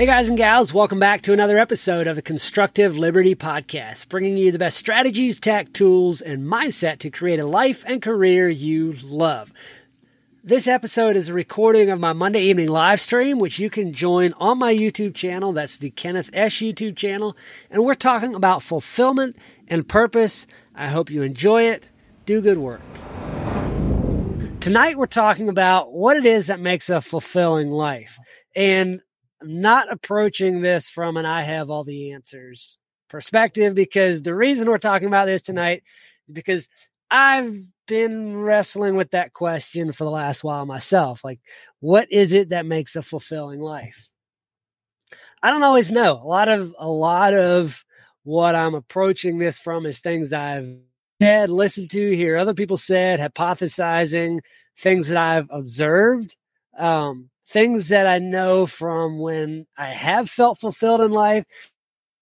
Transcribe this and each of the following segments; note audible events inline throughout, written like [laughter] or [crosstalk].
Hey guys and gals, welcome back to another episode of the Constructive Liberty Podcast, bringing you the best strategies, tech, tools, and mindset to create a life and career you love. This episode is a recording of my Monday evening live stream, which you can join on my YouTube channel. That's the Kenneth S. YouTube channel. And we're talking about fulfillment and purpose. I hope you enjoy it. Do good work. Tonight, we're talking about what it is that makes a fulfilling life. And I'm not approaching this from an I have all the answers perspective because the reason we're talking about this tonight is because I've been wrestling with that question for the last while myself. Like, what is it that makes a fulfilling life? I don't always know. A lot of a lot of what I'm approaching this from is things I've read, listened to, hear other people said, hypothesizing, things that I've observed. Um, things that I know from when I have felt fulfilled in life.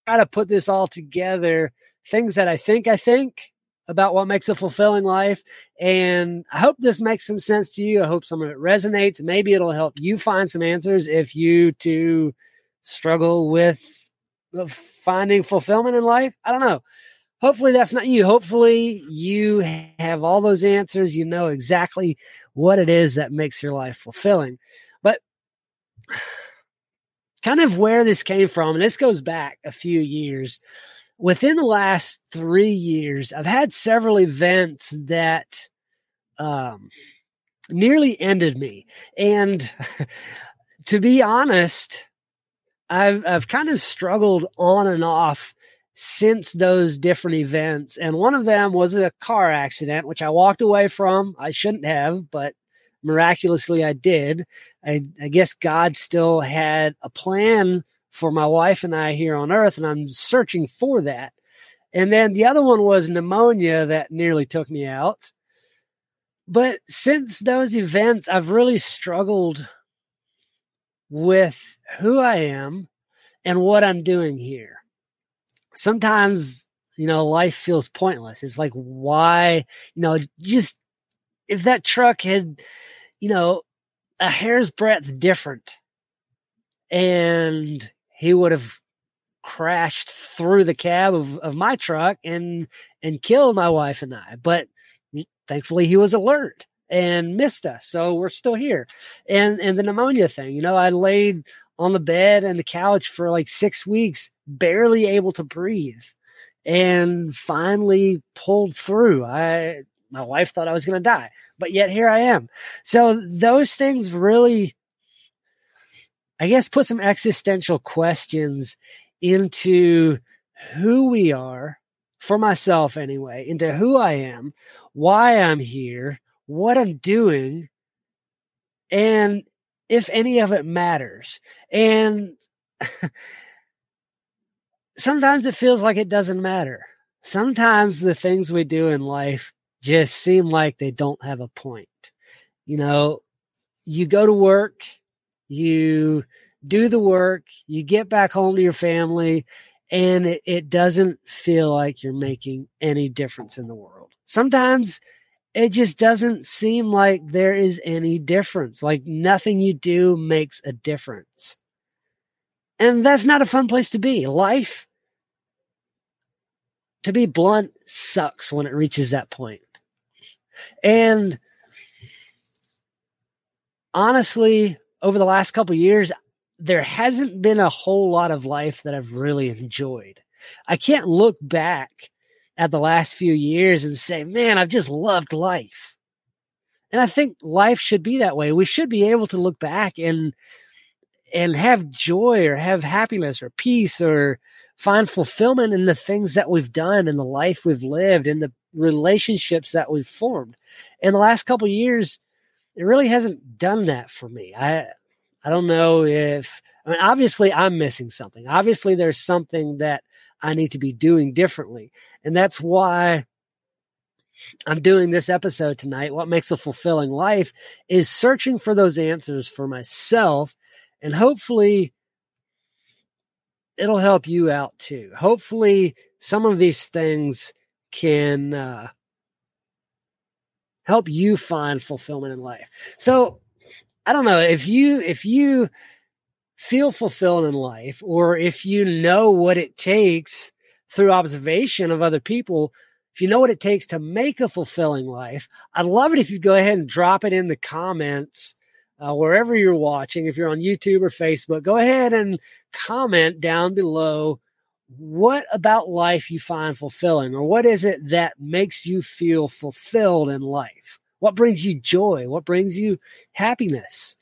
Try to put this all together. Things that I think I think about what makes a fulfilling life. And I hope this makes some sense to you. I hope some of it resonates. Maybe it'll help you find some answers if you too struggle with finding fulfillment in life. I don't know. Hopefully that's not you. Hopefully you have all those answers. You know exactly what it is that makes your life fulfilling kind of where this came from, and this goes back a few years. Within the last three years, I've had several events that um, nearly ended me. And [laughs] to be honest, I've I've kind of struggled on and off since those different events. And one of them was a car accident, which I walked away from. I shouldn't have, but miraculously I did. I, I guess God still had a plan for my wife and I here on earth, and I'm searching for that. And then the other one was pneumonia that nearly took me out. But since those events, I've really struggled with who I am and what I'm doing here. Sometimes, you know, life feels pointless. It's like, why, you know, just if that truck had, you know, a hair's breadth different and he would have crashed through the cab of, of my truck and and killed my wife and I. But thankfully he was alert and missed us. So we're still here. And and the pneumonia thing, you know, I laid on the bed and the couch for like six weeks, barely able to breathe. And finally pulled through. I my wife thought I was going to die, but yet here I am. So those things really, I guess, put some existential questions into who we are for myself anyway, into who I am, why I'm here, what I'm doing, and if any of it matters. And [laughs] sometimes it feels like it doesn't matter. Sometimes the things we do in life just seem like they don't have a point. You know, you go to work, you do the work, you get back home to your family, and it, it doesn't feel like you're making any difference in the world. Sometimes it just doesn't seem like there is any difference. Like nothing you do makes a difference. And that's not a fun place to be. Life, to be blunt, sucks when it reaches that point. And honestly, over the last couple years, there hasn't been a whole lot of life that I've really enjoyed. I can't look back at the last few years and say, man, I've just loved life. And I think life should be that way. We should be able to look back and and have joy or have happiness or peace or find fulfillment in the things that we've done and the life we've lived and the relationships that we've formed. In the last couple years, it really hasn't done that for me. I I don't know if I mean obviously I'm missing something. Obviously there's something that I need to be doing differently. And that's why I'm doing this episode tonight. What makes a fulfilling life is searching for those answers for myself and hopefully it'll help you out too. Hopefully some of these things can uh, help you find fulfillment in life. So I don't know if you if you feel fulfilled in life, or if you know what it takes through observation of other people, if you know what it takes to make a fulfilling life, I'd love it if you go ahead and drop it in the comments uh, wherever you're watching. If you're on YouTube or Facebook, go ahead and comment down below what about life you find fulfilling, or what is it that makes you feel fulfilled in life? What brings you joy? What brings you happiness?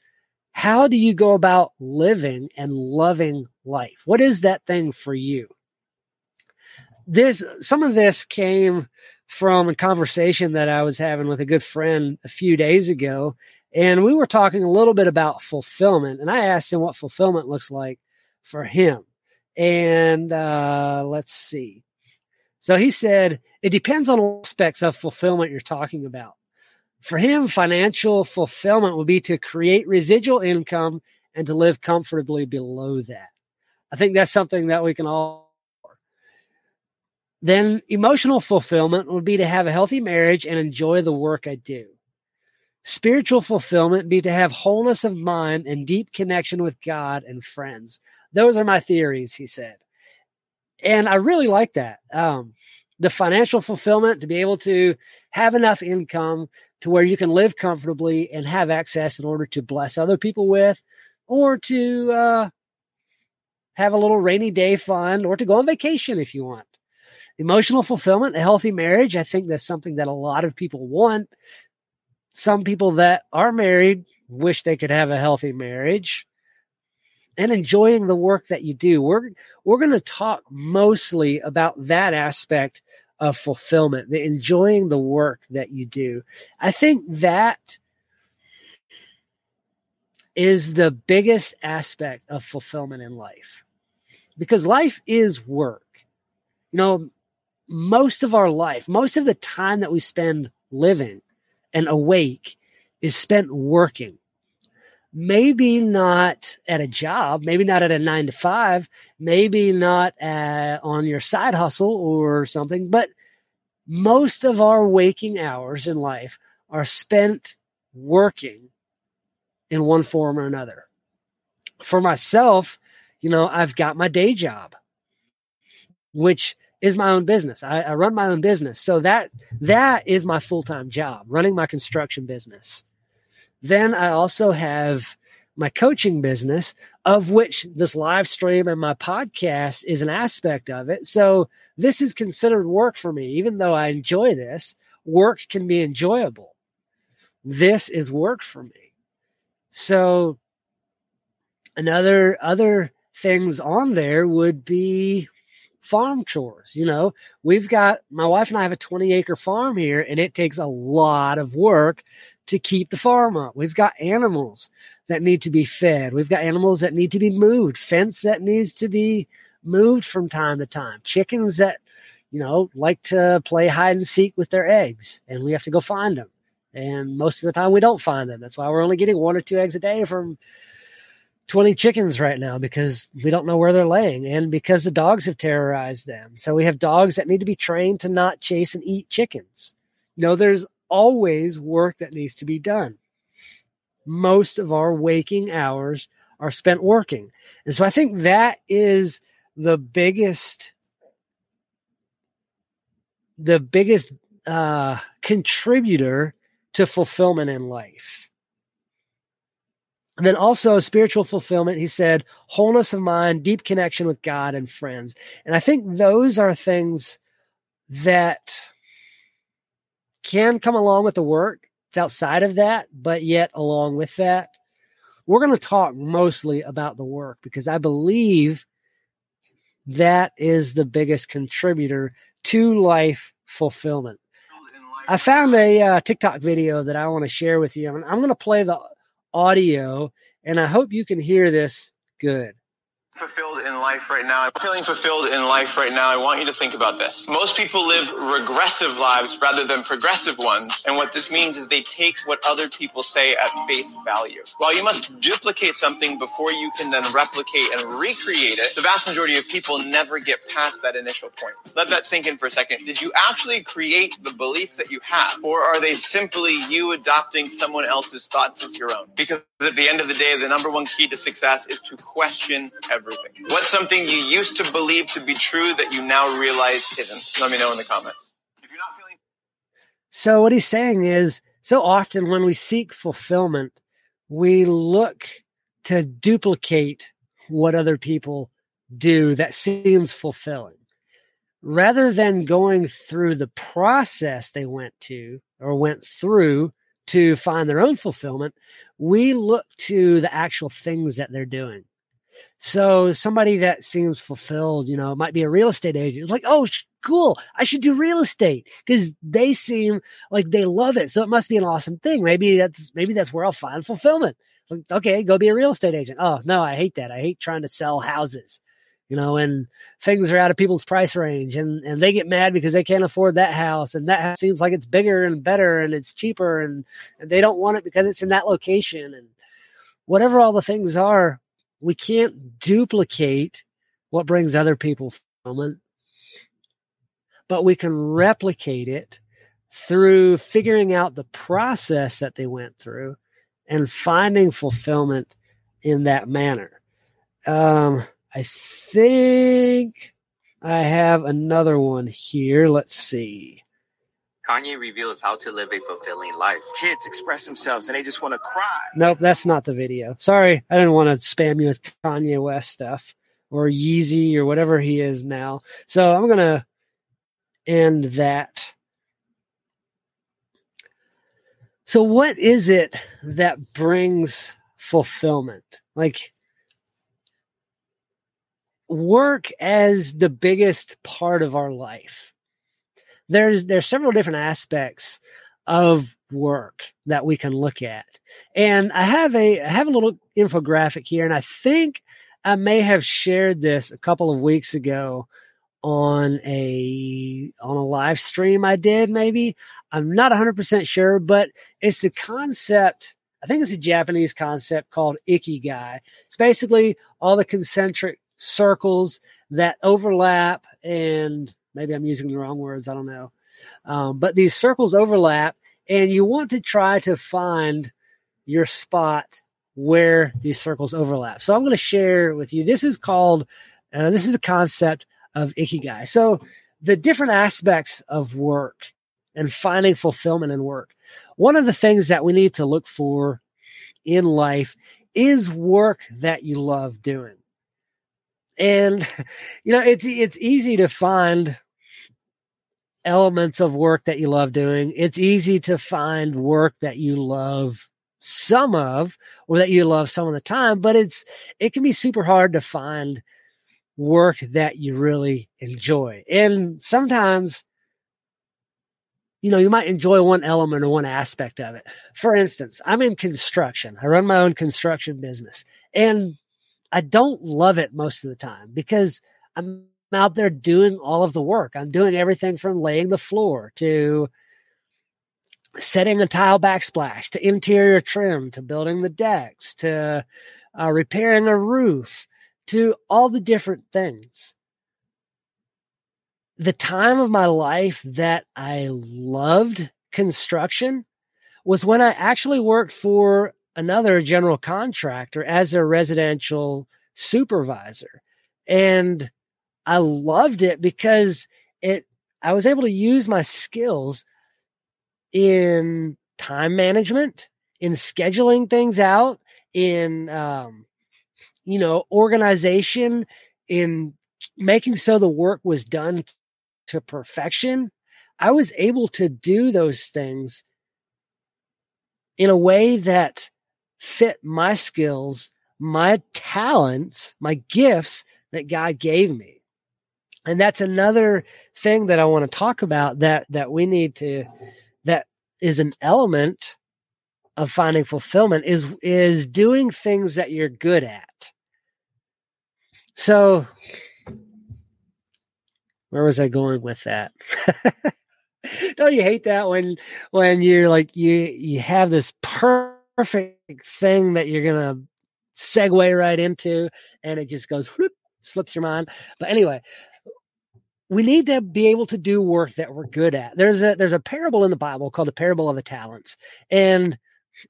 How do you go about living and loving life? What is that thing for you? This some of this came from a conversation that I was having with a good friend a few days ago, and we were talking a little bit about fulfillment. And I asked him what fulfillment looks like for him. And uh, let's see. So he said it depends on aspects of fulfillment you're talking about. For him, financial fulfillment would be to create residual income and to live comfortably below that. I think that's something that we can all. Then emotional fulfillment would be to have a healthy marriage and enjoy the work I do. Spiritual fulfillment be to have wholeness of mind and deep connection with God and friends. Those are my theories, he said. And I really like that. Um, the financial fulfillment to be able to have enough income to where you can live comfortably and have access in order to bless other people with or to uh, have a little rainy day fun or to go on vacation if you want emotional fulfillment a healthy marriage i think that's something that a lot of people want some people that are married wish they could have a healthy marriage and enjoying the work that you do. We're we're going to talk mostly about that aspect of fulfillment, the enjoying the work that you do. I think that is the biggest aspect of fulfillment in life. Because life is work. You know, most of our life, most of the time that we spend living and awake is spent working maybe not at a job, maybe not at a nine to five, maybe not at, on your side hustle or something, but most of our waking hours in life are spent working in one form or another. For myself, you know, I've got my day job, which is my own business. I, I run my own business. So that that is my full-time job, running my construction business. Then I also have my coaching business, of which this live stream and my podcast is an aspect of it. So this is considered work for me. Even though I enjoy this, work can be enjoyable. This is work for me. So another other things on there would be farm chores. You know, we've got my wife and I have a 20 acre farm here, and it takes a lot of work to keep the farm up. We've got animals that need to be fed. We've got animals that need to be moved, fence that needs to be moved from time to time, chickens that, you know, like to play hide and seek with their eggs, and we have to go find them. And most of the time we don't find them. That's why we're only getting one or two eggs a day from 20 chickens right now because we don't know where they're laying and because the dogs have terrorized them. So we have dogs that need to be trained to not chase and eat chickens. You know, there's always work that needs to be done. Most of our waking hours are spent working. And so I think that is the biggest the biggest uh, contributor to fulfillment in life. And then also spiritual fulfillment, he said, wholeness of mind, deep connection with God and friends. And I think those are things that can come along with the work. It's outside of that, but yet along with that, we're going to talk mostly about the work because I believe that is the biggest contributor to life fulfillment. I found a uh, TikTok video that I want to share with you. I'm going to play the audio, and I hope you can hear this good. Fulfilled in life right now, I'm feeling fulfilled in life right now, I want you to think about this. Most people live regressive lives rather than progressive ones. And what this means is they take what other people say at face value. While you must duplicate something before you can then replicate and recreate it, the vast majority of people never get past that initial point. Let that sink in for a second. Did you actually create the beliefs that you have? Or are they simply you adopting someone else's thoughts as your own? Because at the end of the day, the number one key to success is to question everything. What's something you used to believe to be true that you now realize isn't? Let me know in the comments. If you're not feeling So what he's saying is so often when we seek fulfillment, we look to duplicate what other people do that seems fulfilling. Rather than going through the process they went to or went through to find their own fulfillment, we look to the actual things that they're doing. So somebody that seems fulfilled, you know, might be a real estate agent. It's like, oh, cool. I should do real estate because they seem like they love it. So it must be an awesome thing. Maybe that's maybe that's where I'll find fulfillment. It's like, okay, go be a real estate agent. Oh no, I hate that. I hate trying to sell houses. You know, and things are out of people's price range and, and they get mad because they can't afford that house and that house seems like it's bigger and better and it's cheaper and, and they don't want it because it's in that location and whatever all the things are we can't duplicate what brings other people fulfillment, but we can replicate it through figuring out the process that they went through and finding fulfillment in that manner. Um, I think I have another one here. Let's see. Kanye reveals how to live a fulfilling life. Kids express themselves and they just want to cry. Nope, that's not the video. Sorry, I didn't want to spam you with Kanye West stuff or Yeezy or whatever he is now. So I'm going to end that. So, what is it that brings fulfillment? Like, work as the biggest part of our life there's there's several different aspects of work that we can look at. And I have a I have a little infographic here and I think I may have shared this a couple of weeks ago on a on a live stream I did maybe. I'm not 100% sure, but it's the concept I think it's a Japanese concept called ikigai. It's basically all the concentric circles that overlap and Maybe I'm using the wrong words. I don't know. Um, but these circles overlap, and you want to try to find your spot where these circles overlap. So I'm going to share with you. This is called, uh, this is the concept of ikigai. So the different aspects of work and finding fulfillment in work. One of the things that we need to look for in life is work that you love doing. And [laughs] you know, it's it's easy to find elements of work that you love doing. It's easy to find work that you love some of or that you love some of the time, but it's it can be super hard to find work that you really enjoy. And sometimes you know, you might enjoy one element or one aspect of it. For instance, I'm in construction. I run my own construction business and I don't love it most of the time because I'm out there doing all of the work. I'm doing everything from laying the floor to setting a tile backsplash to interior trim to building the decks to uh, repairing a roof to all the different things. The time of my life that I loved construction was when I actually worked for another general contractor as a residential supervisor. And I loved it because it I was able to use my skills in time management, in scheduling things out, in um, you know, organization, in making so the work was done to perfection. I was able to do those things in a way that fit my skills, my talents, my gifts that God gave me and that's another thing that I want to talk about that that we need to that is an element of finding fulfillment is is doing things that you're good at. So, where was I going with that? [laughs] Don't you hate that when when you're like you you have this perfect thing that you're gonna segue right into, and it just goes whoop, slips your mind. But anyway, we need to be able to do work that we're good at. There's a there's a parable in the Bible called the parable of the talents, and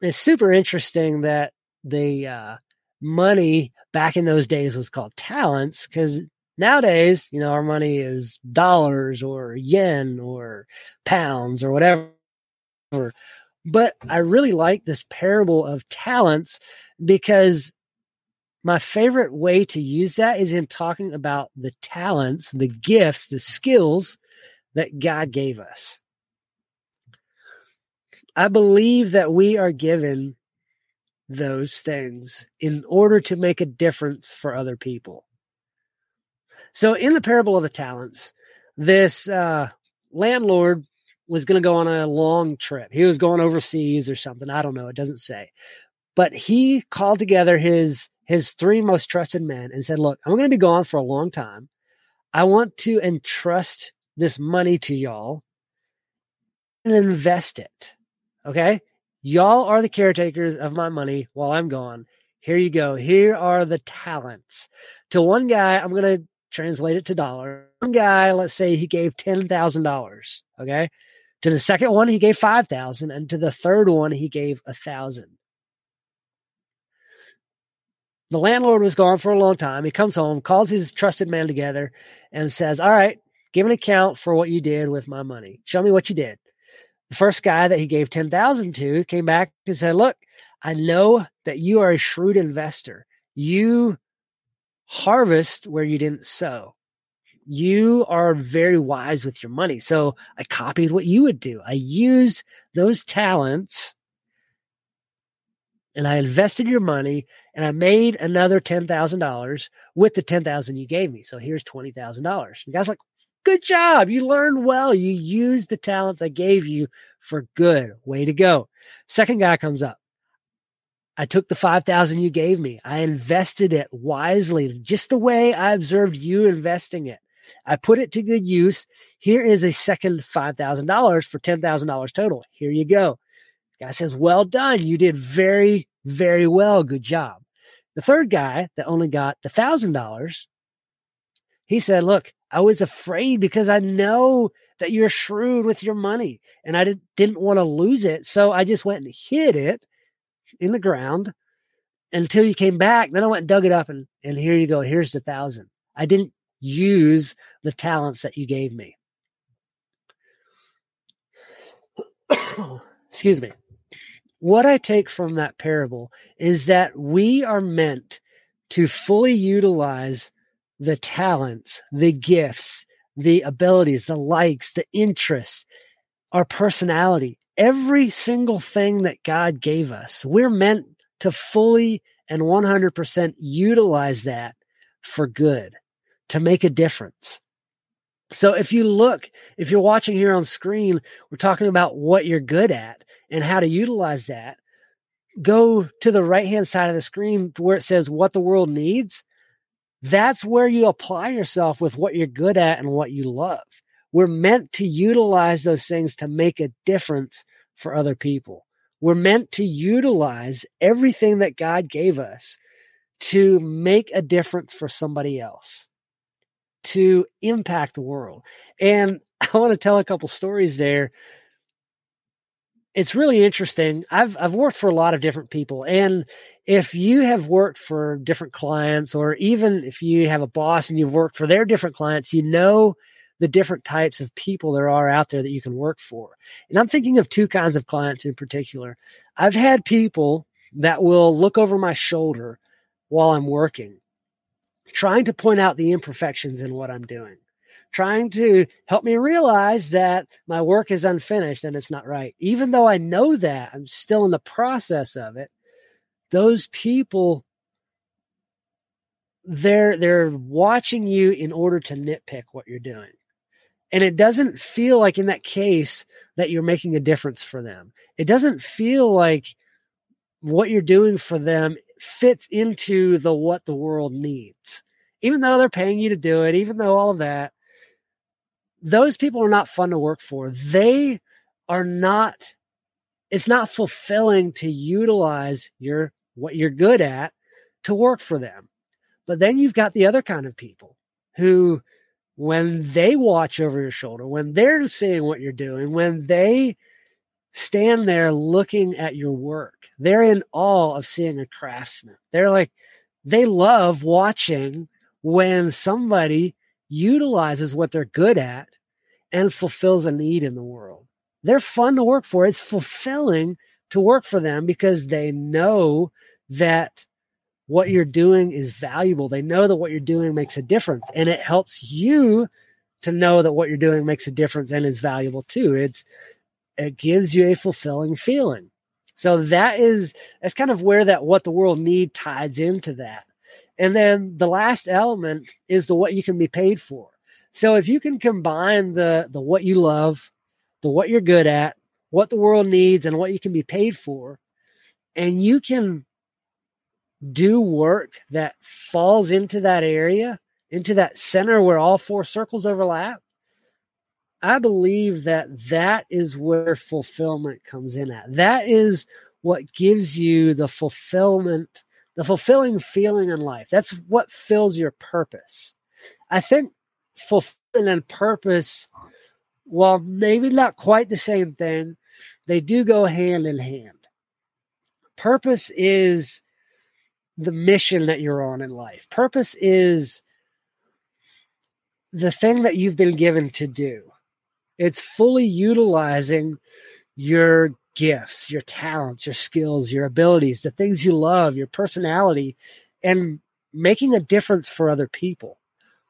it's super interesting that the uh, money back in those days was called talents because nowadays, you know, our money is dollars or yen or pounds or whatever. But I really like this parable of talents because my favorite way to use that is in talking about the talents, the gifts, the skills that God gave us. I believe that we are given those things in order to make a difference for other people. So, in the parable of the talents, this uh, landlord was going to go on a long trip. He was going overseas or something. I don't know. It doesn't say. But he called together his his three most trusted men and said, Look, I'm going to be gone for a long time. I want to entrust this money to y'all and invest it. Okay. Y'all are the caretakers of my money while I'm gone. Here you go. Here are the talents. To one guy, I'm going to translate it to dollar. One guy, let's say he gave $10,000. Okay. To the second one, he gave 5,000. And to the third one, he gave a thousand the landlord was gone for a long time. He comes home, calls his trusted man together, and says, All right, give an account for what you did with my money. Show me what you did. The first guy that he gave 10,000 to came back and said, Look, I know that you are a shrewd investor. You harvest where you didn't sow. You are very wise with your money. So I copied what you would do. I used those talents and I invested your money and I made another $10,000 with the 10,000 you gave me. So here's $20,000. The guy's like, good job. You learned well. You used the talents I gave you for good. Way to go. Second guy comes up. I took the 5,000 you gave me. I invested it wisely, just the way I observed you investing it. I put it to good use. Here is a second $5,000 for $10,000 total. Here you go. Guy says, well done. You did very, very well. Good job. The third guy that only got the thousand dollars, he said, Look, I was afraid because I know that you're shrewd with your money and I did, didn't want to lose it. So I just went and hid it in the ground until you came back. Then I went and dug it up and, and here you go. Here's the thousand. I didn't use the talents that you gave me. [coughs] Excuse me what I take from that parable is that we are meant to fully utilize the talents, the gifts, the abilities, the likes, the interests, our personality, every single thing that God gave us. We're meant to fully and 100% utilize that for good, to make a difference. So if you look, if you're watching here on screen, we're talking about what you're good at and how to utilize that, go to the right hand side of the screen where it says what the world needs. That's where you apply yourself with what you're good at and what you love. We're meant to utilize those things to make a difference for other people. We're meant to utilize everything that God gave us to make a difference for somebody else, to impact the world. And [laughs] I want to tell a couple stories there it's really interesting. I've I've worked for a lot of different people, and if you have worked for different clients, or even if you have a boss and you've worked for their different clients, you know the different types of people there are out there that you can work for. And I'm thinking of two kinds of clients in particular. I've had people that will look over my shoulder while I'm working, trying to point out the imperfections in what I'm doing trying to help me realize that my work is unfinished and it's not right. Even though I know that, I'm still in the process of it. Those people they're they're watching you in order to nitpick what you're doing. And it doesn't feel like in that case that you're making a difference for them. It doesn't feel like what you're doing for them fits into the what the world needs even though they're paying you to do it, even though all of that, those people are not fun to work for. They are not, it's not fulfilling to utilize your, what you're good at to work for them. But then you've got the other kind of people who, when they watch over your shoulder, when they're seeing what you're doing, when they stand there looking at your work, they're in awe of seeing a craftsman. They're like, they love watching when somebody utilizes what they're good at and fulfills a need in the world. They're fun to work for. It's fulfilling to work for them because they know that what you're doing is valuable. They know that what you're doing makes a difference and it helps you to know that what you're doing makes a difference and is valuable too. It's it gives you a fulfilling feeling. So that is that's kind of where that what the world need ties into that. And then the last element is the what you can be paid for. So if you can combine the the what you love, the what you're good at, what the world needs and what you can be paid for, and you can do work that falls into that area, into that center where all four circles overlap, I believe that that is where fulfillment comes in at. That is what gives you the fulfillment, the fulfilling feeling in life. That's what fills your purpose. I think fulfillment and purpose, while maybe not quite the same thing, they do go hand in hand. Purpose is the mission that you're on in life. Purpose is the thing that you've been given to do. It's fully utilizing your gifts, your talents, your skills, your abilities, the things you love, your personality, and making a difference for other people.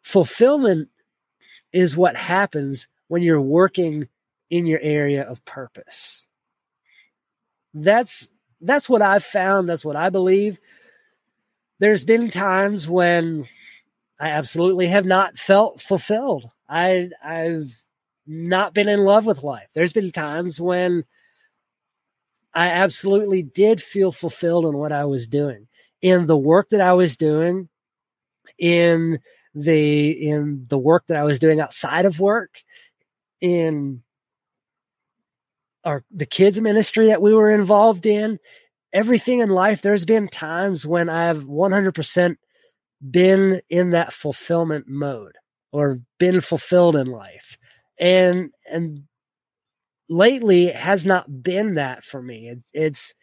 Fulfillment is what happens when you're working in your area of purpose. That's that's what I've found, that's what I believe there's been times when I absolutely have not felt fulfilled. I I've not been in love with life. There's been times when I absolutely did feel fulfilled in what I was doing. In the work that I was doing, in the in the work that I was doing outside of work, in our the kids ministry that we were involved in, everything in life, there's been times when I've 100% been in that fulfillment mode or been fulfilled in life. And, and lately has not been that for me. It, it's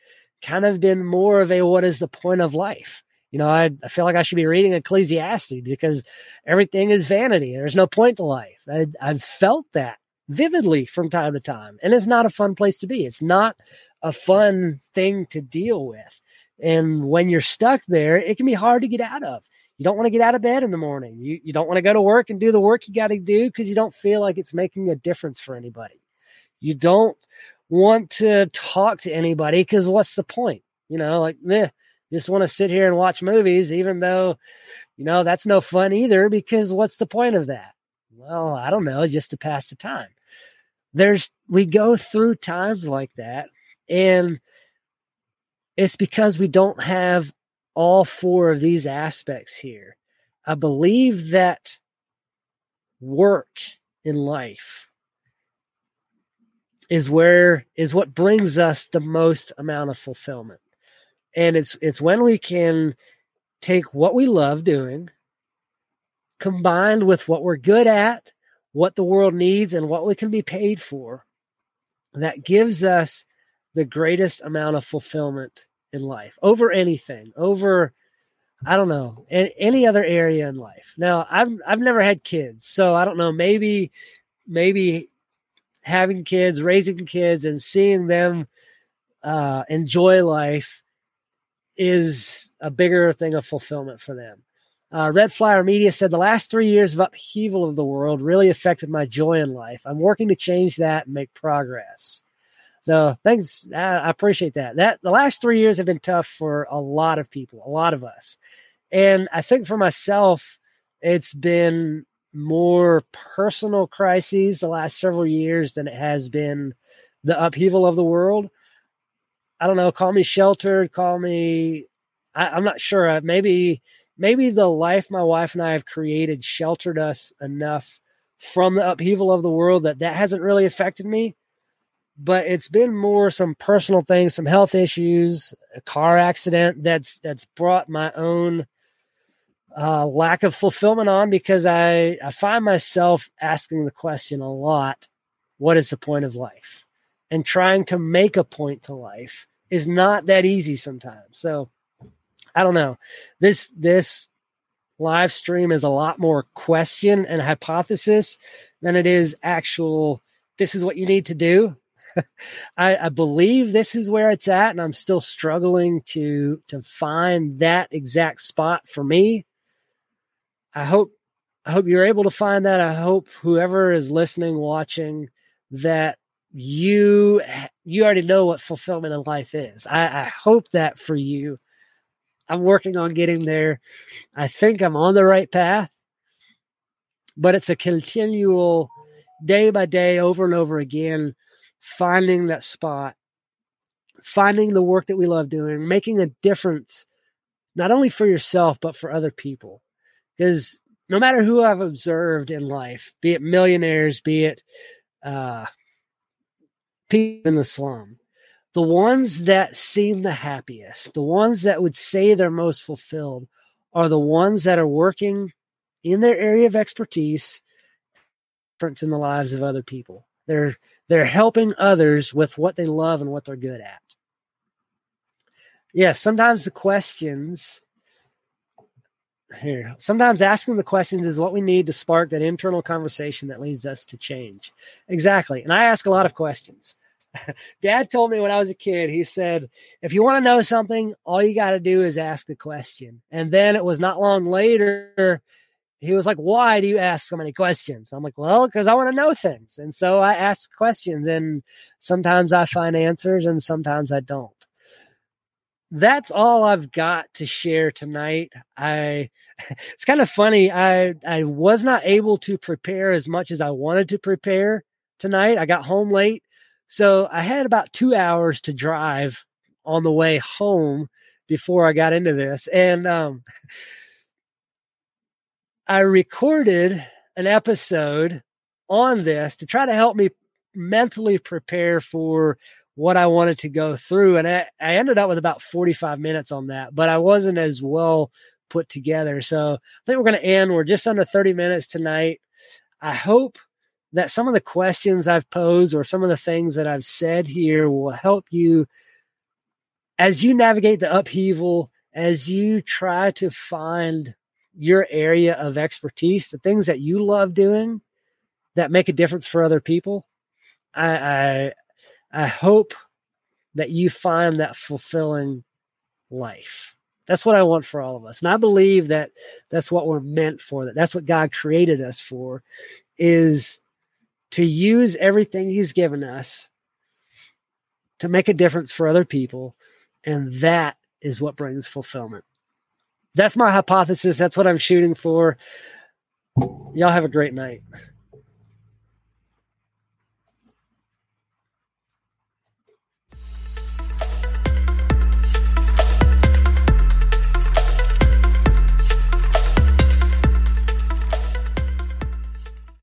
kind of been more of a, what is the point of life? You know, I, I feel like I should be reading Ecclesiastes because everything is vanity. There's no point to life. I, I've felt that vividly from time to time. And it's not a fun place to be. It's not a fun thing to deal with. And when you're stuck there, it can be hard to get out of. You don't want to get out of bed in the morning. You, you don't want to go to work and do the work you got to do because you don't feel like it's making a difference for anybody. You don't want to talk to anybody because what's the point? You know, like, eh, just want to sit here and watch movies, even though, you know, that's no fun either because what's the point of that? Well, I don't know, just to pass the time. There's, we go through times like that and it's because we don't have all four of these aspects here. I believe that work in life is where is what brings us the most amount of fulfillment. And it's it's when we can take what we love doing combined with what we're good at, what the world needs and what we can be paid for that gives us the greatest amount of fulfillment in life over anything, over I don't know, any other area in life. Now, I've I've never had kids, so I don't know. Maybe maybe having kids, raising kids, and seeing them uh, enjoy life is a bigger thing of fulfillment for them. Uh, Red Flyer Media said the last three years of upheaval of the world really affected my joy in life. I'm working to change that and make progress. So thanks. I appreciate that. That the last three years have been tough for a lot of people, a lot of us. And I think for myself, it's been more personal crises the last several years than it has been the upheaval of the world. I don't know. Call me sheltered. Call me. I, am not sure. Maybe maybe the life my wife and I have created sheltered us enough from the upheaval of the world that that hasn't really affected me. But it's been more some personal things, some health issues, a car accident that's that's brought my own uh, lack of fulfillment on because I I find myself asking the question a lot, what is the point of life? And trying to make a point to life is not that easy sometimes. So I don't know. This this live stream is a lot more question and hypothesis than it is actual this is what you need to do. [laughs] I, I believe this is where it's at, and I'm still struggling to to find that exact spot for me. I hope I hope you're able to find that. I hope whoever is listening, watching, that you you already know what fulfillment in life is. I, I hope that for you. I'm working on getting there. I think I'm on the right path, but it's a continual day by day, over and over again, finding that spot, finding the work that we love doing, making a difference, not only for yourself, but for other people. Because no matter who I've observed in life, be it millionaires, be it uh, people in the slum, the ones that seem the happiest, the ones that would say they're most fulfilled, are the ones that are working in their area of expertise, difference in the lives of other people. They're they're helping others with what they love and what they're good at. Yeah, sometimes the questions here. Sometimes asking the questions is what we need to spark that internal conversation that leads us to change. Exactly. And I ask a lot of questions. [laughs] Dad told me when I was a kid, he said, if you want to know something, all you got to do is ask a question. And then it was not long later, he was like, Why do you ask so many questions? I'm like, Well, because I want to know things. And so I ask questions, and sometimes I find answers, and sometimes I don't. That's all I've got to share tonight. I [laughs] it's kind of funny. I I was not able to prepare as much as I wanted to prepare tonight. I got home late so I had about two hours to drive on the way home before I got into this. And um, I recorded an episode on this to try to help me mentally prepare for what I wanted to go through. And I, I ended up with about 45 minutes on that, but I wasn't as well put together. So I think we're going to end. We're just under 30 minutes tonight. I hope that some of the questions I've posed or some of the things that I've said here will help you as you navigate the upheaval, as you try to find your area of expertise, the things that you love doing that make a difference for other people. I I, I hope that you find that fulfilling life. That's what I want for all of us. And I believe that that's what we're meant for. That that's what God created us for is to use everything he's given us to make a difference for other people. And that is what brings fulfillment. That's my hypothesis. That's what I'm shooting for. Y'all have a great night.